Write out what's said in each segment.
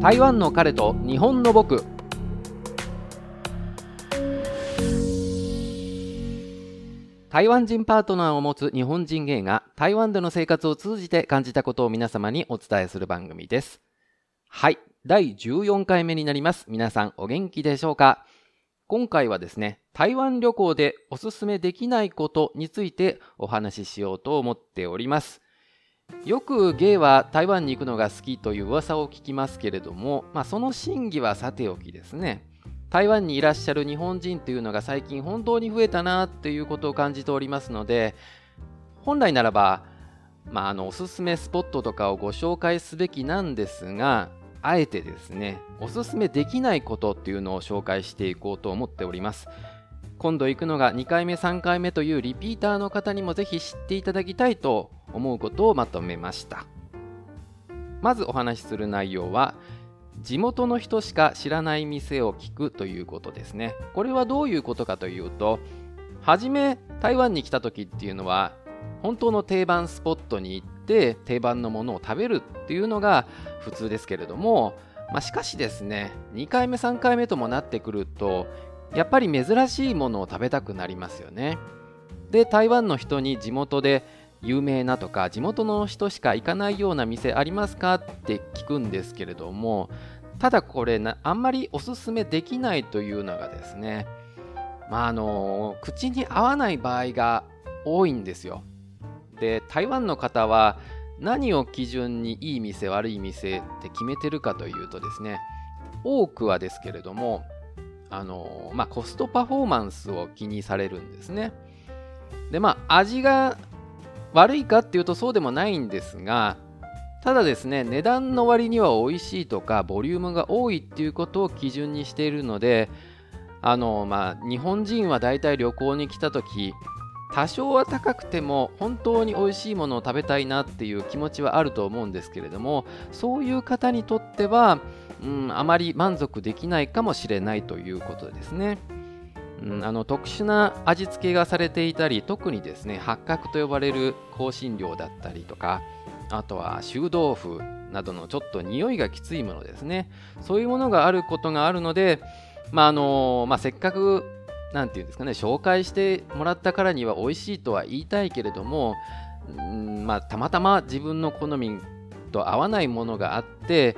台湾の彼と日本の僕。台湾人パートナーを持つ日本人芸が台湾での生活を通じて感じたことを皆様にお伝えする番組です。はい。第14回目になります。皆さんお元気でしょうか？今回はですね台湾旅行でおすすめできないことについてお話ししようと思っております。よくゲイは台湾に行くのが好きという噂を聞きますけれども、まあ、その真偽はさておきですね。台湾にいらっしゃる日本人というのが最近本当に増えたなということを感じておりますので本来ならば、まあ、あのおすすめスポットとかをご紹介すべきなんですがあえてですねおすすめできないことっていうのを紹介していこうと思っております。今度行くのが2回目3回目というリピーターの方にもぜひ知っていただきたいと思うことをまとめました。まずお話しする内容は地元の人しか知らない店を聞くということですね。これはどういうことかというと初め台湾に来た時っていうのは本当の定番スポットに行って定番のものを食べるっていうのが普通ですけれども、まあ、しかしですね2回目3回目ともなってくるとやっぱり珍しいものを食べたくなりますよね。で台湾の人に地元で有名なとか地元の人しか行かないような店ありますかって聞くんですけれどもただこれあんまりおすすめできないというのがですねまああの口に合わない場合が多いんですよ。で台湾の方は何を基準にいい店悪い店って決めてるかというとですね多くはですけれどもあのまあ、コストパフォーマンスを気にされるんですね。でまあ味が悪いかっていうとそうでもないんですがただですね値段の割には美味しいとかボリュームが多いっていうことを基準にしているのであのまあ日本人はだいたい旅行に来た時多少は高くても本当に美味しいものを食べたいなっていう気持ちはあると思うんですけれどもそういう方にとっては、うん、あまり満足できないかもしれないということですね。うん、あの特殊な味付けがされていたり特にですね八角と呼ばれる香辛料だったりとかあとは臭豆腐などのちょっと匂いがきついものですねそういうものがあることがあるので、まああのまあ、せっかく何て言うんですかね紹介してもらったからには美味しいとは言いたいけれども、うんまあ、たまたま自分の好みと合わないものがあって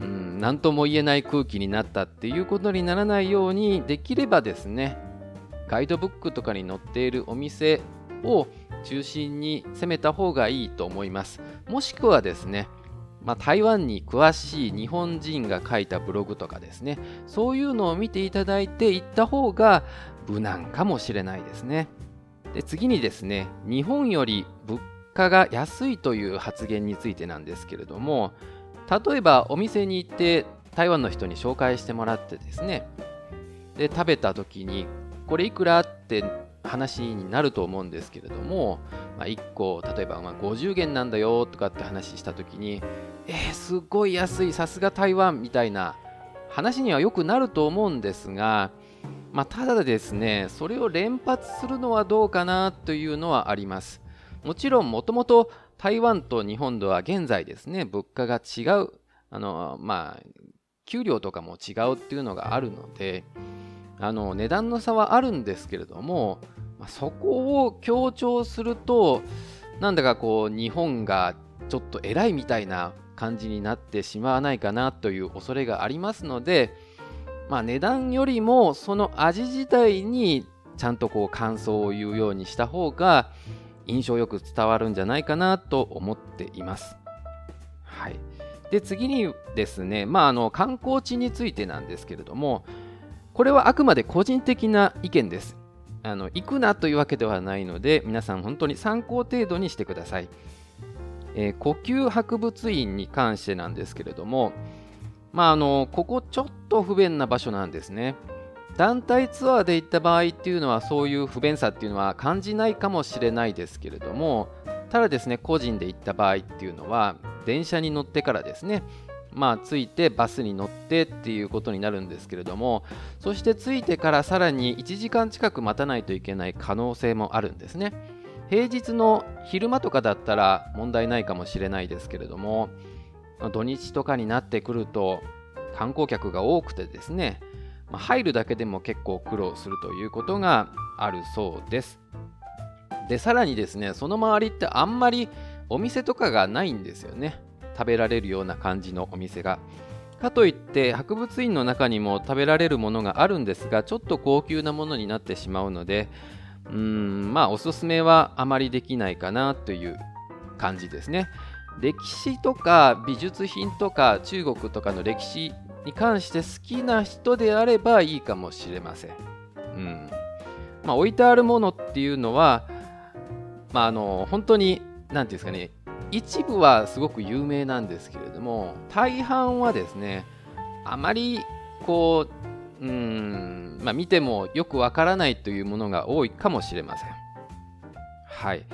うん何とも言えない空気になったっていうことにならないようにできればですねガイドブックとかに載っているお店を中心に攻めた方がいいと思います。もしくはですねまあ、台湾に詳しい日本人が書いたブログとかですねそういうのを見ていただいていった方が無難かもしれないですね。で次にですね日本より物価が安いという発言についてなんですけれども例えばお店に行って台湾の人に紹介してもらってですねで食べた時にこれいくらって話になると思うんですけれども、まあ、1個例えばま50元なんだよとかって話した時にえー、すごい安いさすが台湾みたいな話にはよくなると思うんですが、まあ、ただですねそれを連発するのはどうかなというのはあります。もちろんもともと台湾と日本では現在ですね物価が違うあのまあ給料とかも違うっていうのがあるのであの値段の差はあるんですけれども、そこを強調するとなんだかこう日本がちょっと偉いみたいな感じになってしまわないかなという恐れがありますので、まあ、値段よりもその味自体にちゃんとこう感想を言うようにした方が印象よく伝わるんじゃないかなと思っています。はい、で次にですね、まあ、あの観光地についてなんですけれどもこれはあくまで個人的な意見です。あの行くなというわけではないので皆さん本当に参考程度にしてください。えー、呼吸博物院に関してなんですけれども、まあ、あのここちょっと不便な場所なんですね。団体ツアーで行った場合っていうのはそういう不便さっていうのは感じないかもしれないですけれどもただですね個人で行った場合っていうのは電車に乗ってからですねまあ着いてバスに乗ってっていうことになるんですけれどもそして着いてからさらに1時間近く待たないといけない可能性もあるんですね。平日の昼間とかだったら問題ないかもしれないですけれども土日とかになってくると観光客が多くてですね、まあ、入るだけでも結構苦労するということがあるそうです。で、さらにですね、その周りってあんまりお店とかがないんですよね。食べられるような感じのお店が。かといって博物院の中にも食べられるものがあるんですがちょっと高級なものになってしまうのでうんまあおすすめはあまりできないかなという感じですね歴史とか美術品とか中国とかの歴史に関して好きな人であればいいかもしれません、うん。まあ、置いてあるものっていうのは、まあ、あの本当に何て言うんですかね。一部はすごく有名なんですけれども大半はですねあまりこううん、まあ、見てもよくわからないというものが多いかもしれません。はい。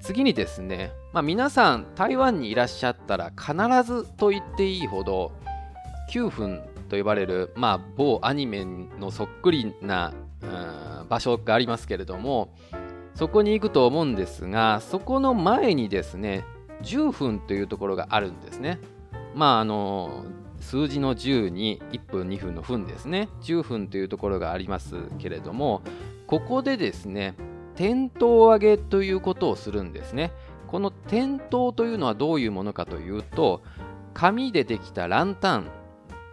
次にですね、まあ、皆さん台湾にいらっしゃったら必ずと言っていいほど9分と呼ばれる、まあ、某アニメのそっくりな、場所がありますけれどもそこに行くと思うんですが、そこの前にですね、10分というところがあるんですね。まあ、あの、数字の10に1分、2分の分ですね。10分というところがありますけれども、ここでですね、点灯上げということをするんですね。この点灯というのはどういうものかというと、紙でできたランタン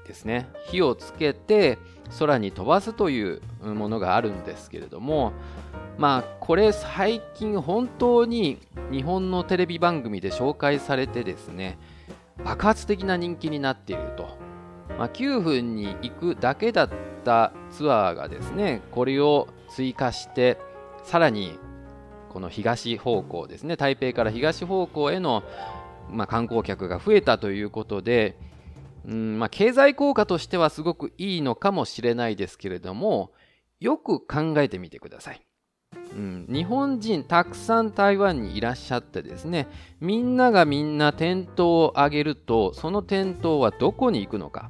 ですね。火をつけて空に飛ばすというものがあるんですけれども、まあこれ最近本当に日本のテレビ番組で紹介されてですね爆発的な人気になっていると、まあ、9分に行くだけだったツアーがですねこれを追加してさらにこの東方向ですね台北から東方向への、まあ、観光客が増えたということでうんまあ、経済効果としてはすごくいいのかもしれないですけれどもよく考えてみてください。うん、日本人たくさん台湾にいらっしゃってですねみんながみんな店頭を上げるとその店頭はどこに行くのか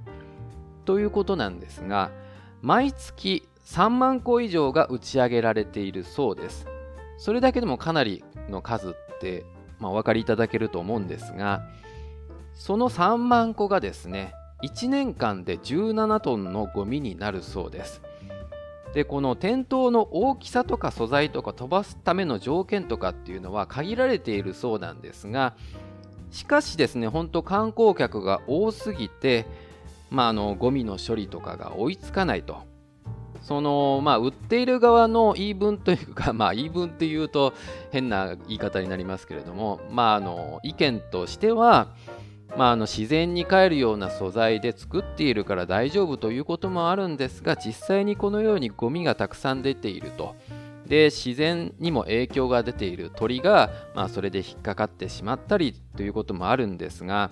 ということなんですが毎月3万個以上が打ち上げられているそうですそれだけでもかなりの数って、まあ、お分かりいただけると思うんですがその3万個がですね1年間で17トンのゴミになるそうです。でこの店頭の大きさとか素材とか飛ばすための条件とかっていうのは限られているそうなんですがしかしですね本当観光客が多すぎてまああのゴミの処理とかが追いつかないと。そのまあ売っている側の言い分というか まあ言い分っていうと変な言い方になりますけれどもまああの意見としてはまあ、あの自然に帰るような素材で作っているから大丈夫ということもあるんですが実際にこのようにゴミがたくさん出ていると。で自然にも影響が出ている鳥が、まあ、それで引っかかってしまったりということもあるんですが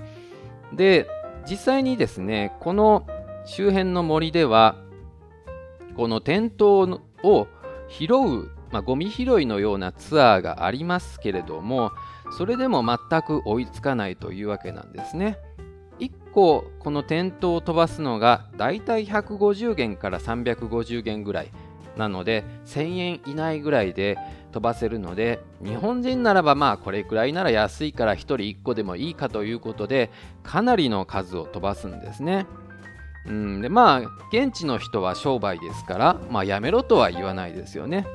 で実際にですねこの周辺の森ではこの店頭を拾う、まあ、ゴミ拾いのようなツアーがありますけれどもそれでも全く追いつかないというわけなんですね。1個この点灯を飛ばすのがだいたい150元から350元ぐらいなので1000円以内ぐらいで飛ばせるので日本人ならばまあこれくらいなら安いから1人1個でもいいかということでかなりの数を飛ばすんですね。うんでまあ現地の人は商売ですから、まあ、やめろとは言わないですよね。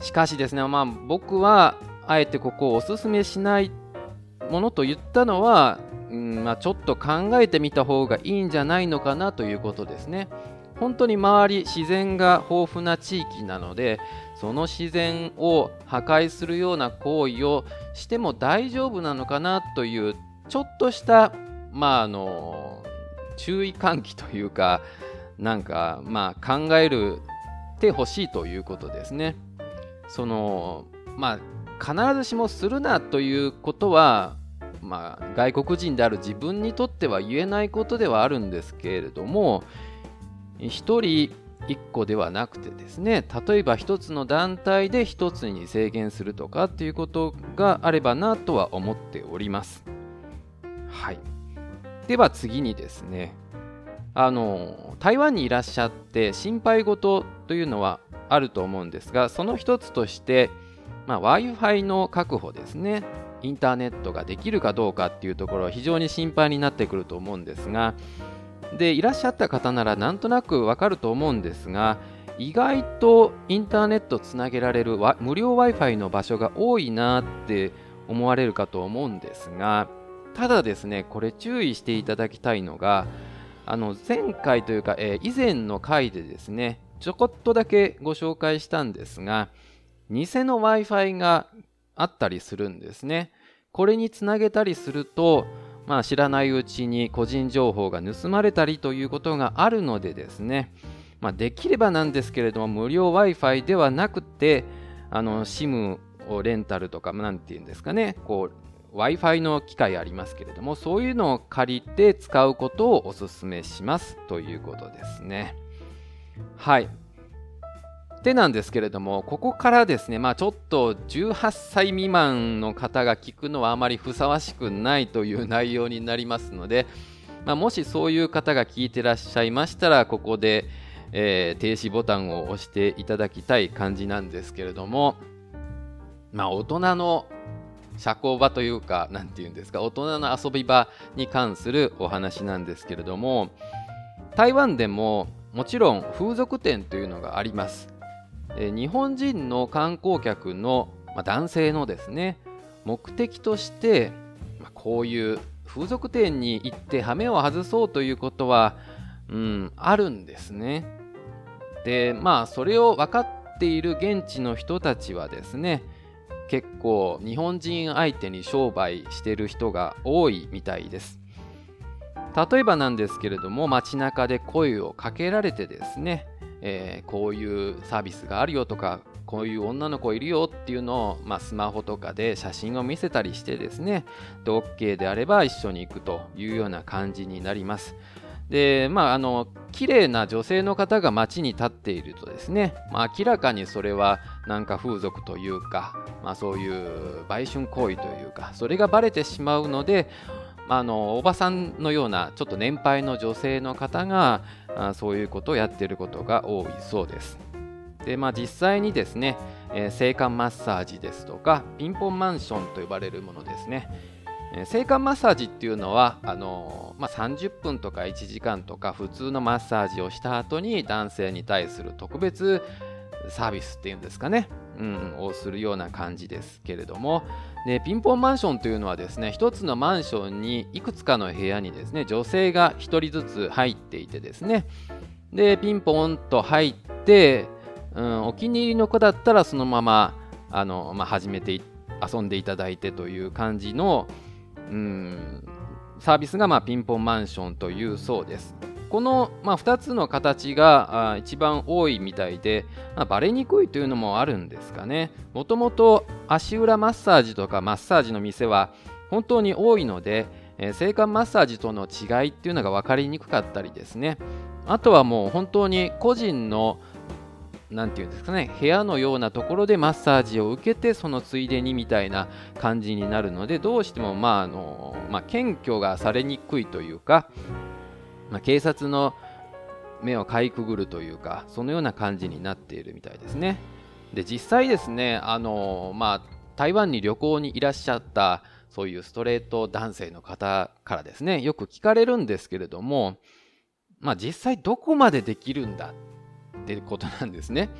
しかしですね、まあ、僕はあえてここをおすすめしないものと言ったのは、うんまあ、ちょっと考えてみた方がいいんじゃないのかなということですね。本当に周り自然が豊富な地域なのでその自然を破壊するような行為をしても大丈夫なのかなというちょっとしたまああの注意喚起というかなんかまあ考えるてほしいということですね。そのまあ必ずしもするなということは、まあ、外国人である自分にとっては言えないことではあるんですけれども1人1個ではなくてですね例えば1つの団体で1つに制限するとかっていうことがあればなとは思っております。はい、では次にですねあの台湾にいらっしゃって心配事というのはあると思うんですがその一つとしてまあ、Wi-Fi の確保ですね。インターネットができるかどうかっていうところは非常に心配になってくると思うんですがでいらっしゃった方ならなんとなくわかると思うんですが意外とインターネットつなげられる無料 Wi-Fi の場所が多いなって思われるかと思うんですがただですねこれ注意していただきたいのがあの前回というか、えー、以前の回でですねちょこっとだけご紹介したんですが偽の Wi-Fi があったりするんですね。これにつなげたりするとまあ、知らないうちに個人情報が盗まれたりということがあるのでですね、まあ、できればなんですけれども無料 Wi-Fi ではなくてあの SIM をレンタルとか何て言うんですかね。こう Wi-Fi の機械ありますけれどもそういうのを借りて使うことをお勧めしますということですね。はい。でなんですけれども、ここからですね、まあ、ちょっと18歳未満の方が聞くのはあまりふさわしくないという内容になりますので、まあ、もしそういう方が聞いてらっしゃいましたら、ここで、えー、停止ボタンを押していただきたい感じなんですけれども、まあ、大人の社交場というか、なんていうんですか、大人の遊び場に関するお話なんですけれども、台湾でももちろん風俗店というのがあります。日本人の観光客の、まあ、男性のですね目的として、まあ、こういう風俗店に行って羽目を外そうということは、うん、あるんですね。でまあそれを分かっている現地の人たちはですね結構日本人相手に商売してる人が多いみたいです。例えばなんですけれども街中で声をかけられてですねえー、こういうサービスがあるよとかこういう女の子いるよっていうのを、まあ、スマホとかで写真を見せたりしてですねで OK であれば一緒に行くというような感じになります。でまああの綺麗な女性の方が街に立っているとですね、まあ、明らかにそれはなんか風俗というか、まあ、そういう売春行為というかそれがバレてしまうのであのおばさんのようなちょっと年配の女性の方があそういうことをやっていることが多いそうです。でまあ、実際にですね、えー、性感マッサージですとかピンポンマンションと呼ばれるものですね、えー、性感マッサージっていうのはあのー、まあ、30分とか1時間とか普通のマッサージをした後に男性に対する特別サービスっていうんですかね、うん、をするような感じですけれども、でピンポンマンションというのはですね一つのマンションにいくつかの部屋にですね女性が1人ずつ入っていてですねでピンポンと入って、うん、お気に入りの子だったらそのままあの、まあ、始めて遊んでいただいてという感じの、うん、サービスが、まあ、ピンポンマンションというそうです。この、まあ、2つの形が一番多いみたいで、まあ、バレにくいというのもあるんですかね。もともと足裏マッサージとかマッサージの店は本当に多いので、えー、性感マッサージとの違いっていうのが分かりにくかったりですね。あとはもう本当に個人の何て言うんですかね部屋のようなところでマッサージを受けてそのついでにみたいな感じになるのでどうしてもまああの、まあ、検挙がされにくいというかまあ、警察の目をかいくぐるというかそのような感じになっているみたいですね。で実際ですねあの、まあ、台湾に旅行にいらっしゃったそういうストレート男性の方からですねよく聞かれるんですけれども、まあ、実際どこまでできるんだってことなんですね。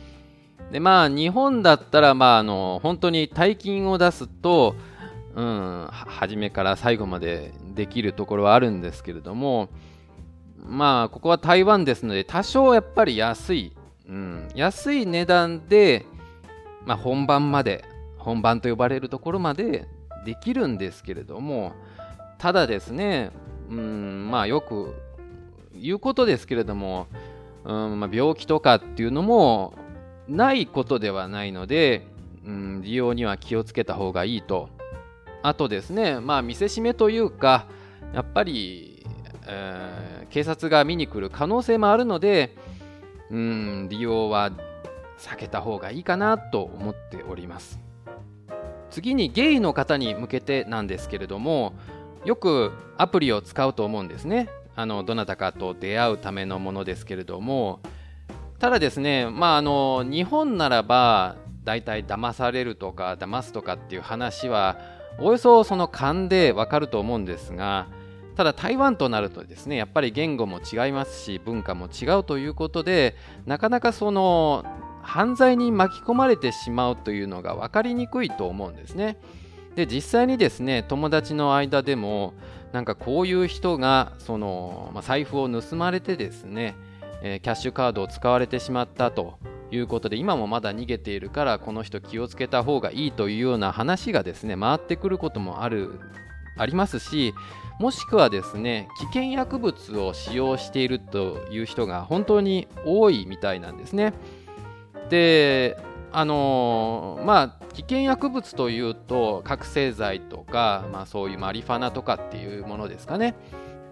でまあ日本だったらまああの本当に大金を出すと、うん、初めから最後までできるところはあるんですけれどもまあ、ここは台湾ですので、多少やっぱり安い、うん、安い値段で、まあ、本番まで、本番と呼ばれるところまでできるんですけれども、ただですね、うん、まあよく言うことですけれども、うんまあ、病気とかっていうのもないことではないので、うん、利用には気をつけた方がいいと。あとですね、まあ見せしめというか、やっぱり、えー警察が見に来る可能性もあるので、うん、利用は避けた方がいいかなと思っております。次にゲイの方に向けてなんですけれども、よくアプリを使うと思うんですね。あのどなたかと出会うためのものですけれども、ただですね、まあ、あの日本ならば大体騙されるとか騙すとかっていう話はおおよそその勘でわかると思うんですがただ台湾となるとですねやっぱり言語も違いますし文化も違うということでなかなかその犯罪に巻き込まれてしまうというのが分かりにくいと思うんですね。で実際にですね友達の間でもなんかこういう人がその、まあ、財布を盗まれてですね、えー、キャッシュカードを使われてしまったということで今もまだ逃げているからこの人気をつけた方がいいというような話がですね回ってくることもあるありますしもしくはですね危険薬物を使用しているという人が本当に多いみたいなんですね。であのー、まあ危険薬物というと覚醒剤とか、まあ、そういうマリファナとかっていうものですかね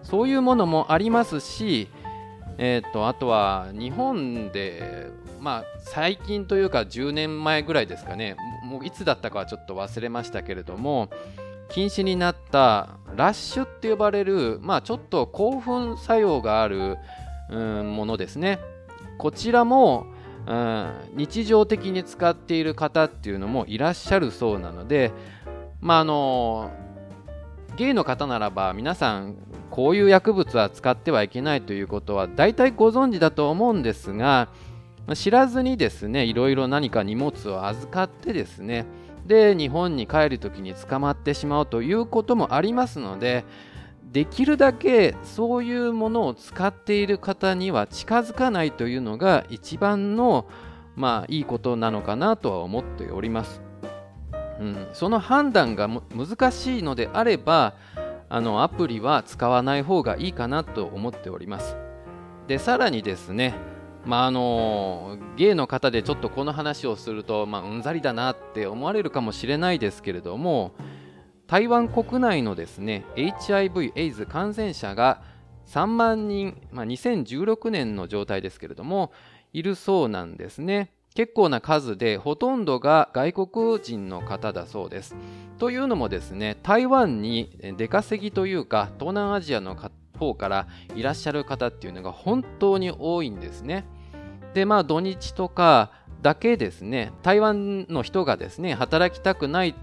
そういうものもありますし、えーと、あとは日本で、まあ、最近というか10年前ぐらいですかねもういつだったかはちょっと忘れましたけれども禁止になったラッシュって呼ばれる、まあ、ちょっと興奮作用がある、うん、ものですね。こちらもうん、日常的に使っている方っていうのもいらっしゃるそうなので、まああのゲイの方ならば皆さんこういう薬物は使ってはいけないということは大体ご存知だと思うんですが知らずにですねいろいろ何か荷物を預かってですねで日本に帰る時に捕まってしまうということもありますのでできるだけそういうものを使っている方には近づかないというのが一番のまあいいことなのかなとは思っております。うん、その判断が難しいのであればあのアプリは使わない方がいいかなと思っております。でさらにですねまああのゲイの方でちょっとこの話をすると、まあ、うんざりだなって思われるかもしれないですけれども台湾国内のですね HIV エイズ感染者が3万人、まあ、2016年の状態ですけれどもいるそうなんですね。結構な数でほとんどが外国人の方だそうです。というのもですね台湾に出稼ぎというか東南アジアの方からいらっしゃる方っていうのが本当に多いんですね。でまあ土日とかだけですね台湾の人がですね働きたくない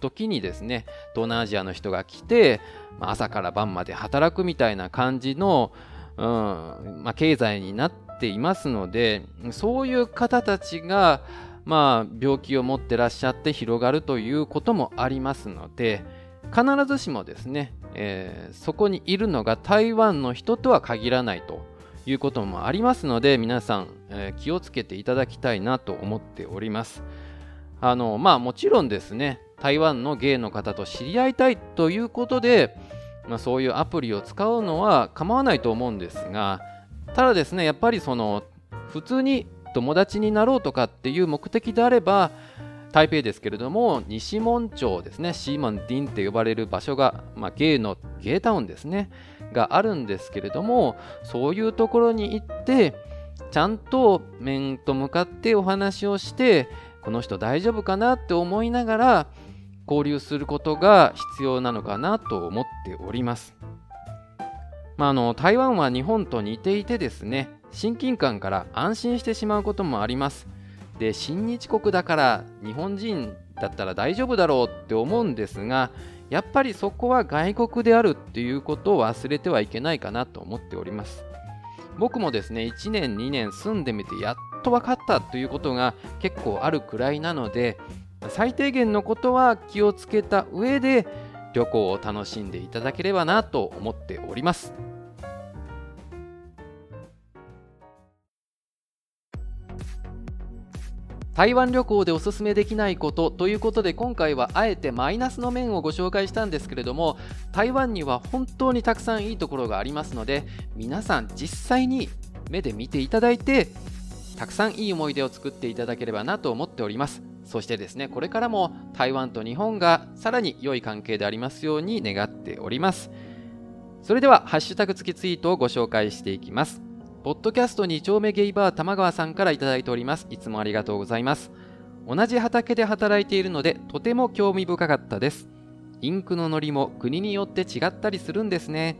時にですね東南アジアの人が来て、まあ、朝から晩まで働くみたいな感じの、うんまあ、経済になっていますのでそういう方たちが、まあ、病気を持ってらっしゃって広がるということもありますので必ずしもですね、えー、そこにいるのが台湾の人とは限らないということもありますので皆さん、えー、気をつけていただきたいなと思っております。あのまあもちろんですね台湾のゲイの方と知り合いたいということで、まあ、そういうアプリを使うのは構わないと思うんですがただですねやっぱりその普通に友達になろうとかっていう目的であれば台北ですけれども西門町ですねシーモンディンって呼ばれる場所が、まあ、ゲイのゲイタウンですねがあるんですけれどもそういうところに行ってちゃんと面と向かってお話をしてこの人大丈夫かなって思いながら交流することが必要なのかなと思っております。まあ、あの台湾は日本と似ていてですね親近感から安心してしまうこともあります。で親日国だから日本人だったら大丈夫だろうって思うんですがやっぱりそこは外国であるっていうことを忘れてはいけないかなと思っております。僕もですね1年2年住んでみてやっと分かったということが結構あるくらいなので最低限のことは気をつけた上で旅行を楽しんでいただければなと思っております。台湾旅行でおすすめできないことということで今回はあえてマイナスの面をご紹介したんですけれども台湾には本当にたくさんいいところがありますので皆さん実際に目で見ていただいてたくさんいい思い出を作っていただければなと思っておりますそしてですね、これからも台湾と日本がさらに良い関係でありますように願っております。それでは、ハッシュタグ付きツイートをご紹介していきます。ポッドキャスト2丁目ゲイバー玉川さんから頂いております。いつもありがとうございます。同じ畑で働いているので、とても興味深かったです。インクのノリも国によって違ったりするんですね。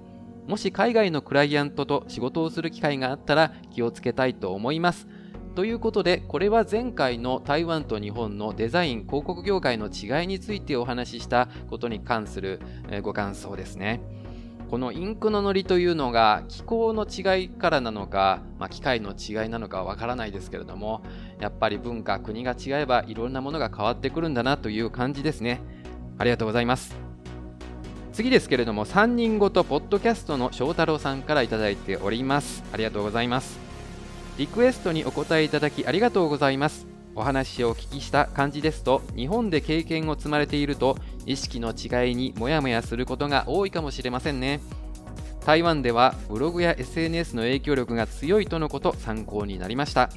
もし海外のクライアントと仕事をする機会があったら気をつけたいと思います。ということで、これは前回の台湾と日本のデザイン広告業界の違いについてお話ししたことに関するご感想ですね。このインクののりというのが気候の違いからなのか、まあ、機械の違いなのかわからないですけれども、やっぱり文化、国が違えばいろんなものが変わってくるんだなという感じですね。ありがとうございます。次ですけれども、3人ごとポッドキャストの翔太郎さんから頂いております。ありがとうございます。リクエストにお答えいただきありがとうございます。お話をお聞きした感じですと、日本で経験を積まれていると、意識の違いにモヤモヤすることが多いかもしれませんね。台湾ではブログや SNS の影響力が強いとのこと参考になりました。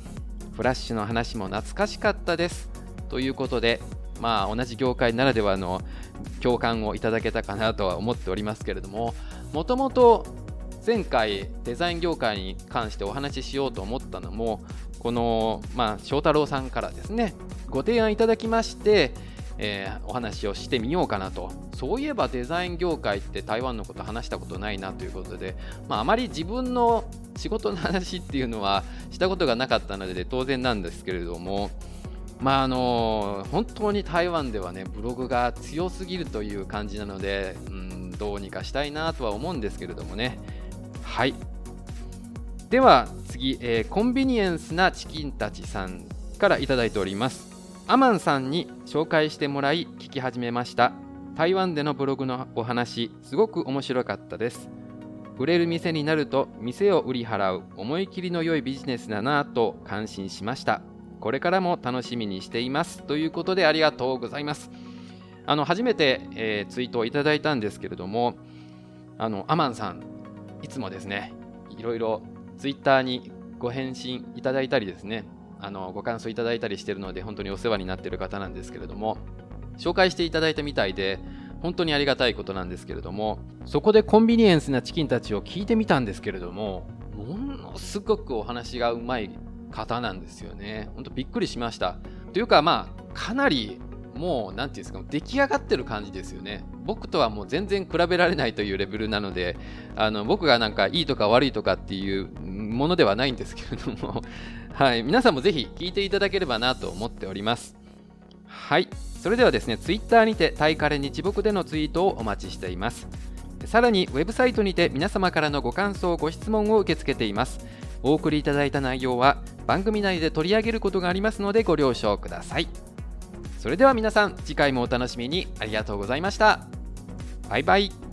フラッシュの話も懐かしかったです。ということで、まあ同じ業界ならではの共感をいただけたかなとは思っておりますけれども、もともと前回デザイン業界に関してお話ししようと思ったのもこの、まあ、翔太郎さんからですねご提案いただきまして、えー、お話をしてみようかなと。そういえばデザイン業界って台湾のこと話したことないなということで、まあ、あまり自分の仕事の話っていうのは したことがなかったので当然なんですけれどもまああの本当に台湾ではねブログが強すぎるという感じなので、うん、どうにかしたいなとは思うんですけれどもね。はい。では次、えー、コンビニエンスなチキンたちさんからいただいております。アマンさんに紹介してもらい聞き始めました。台湾でのブログのお話すごく面白かったです。売れる店になると店を売り払う思い切りの良いビジネスだなぁと感心しました。これからも楽しみにしています。ということでありがとうございます。あの初めて、えー、ツイートをいただいたんですけれどもあのアマンさんいつもですね、いろいろツイッターにご返信いただいたりですね、あのご感想いただいたりしているので、本当にお世話になっている方なんですけれども、紹介していただいたみたいで、本当にありがたいことなんですけれども、そこでコンビニエンスなチキンたちを聞いてみたんですけれども、ものすごくお話がうまい方なんですよね。本当びっくりしました。というか、まあ、かなりもう何て言うんですか出来上がってる感じですよね僕とはもう全然比べられないというレベルなのであの僕がなんかいいとか悪いとかっていうものではないんですけれどもはい皆さんもぜひ聞いていただければなと思っております。はいそれではですね Twitter にてタイカレ日木でのツイートをお待ちしています。さらにウェブサイトにて皆様からのご感想ご質問を受け付けています。お送りいただいた内容は番組内で取り上げることがありますのでご了承ください。それでは皆さん次回もお楽しみに。ありがとうございました。バイバイ。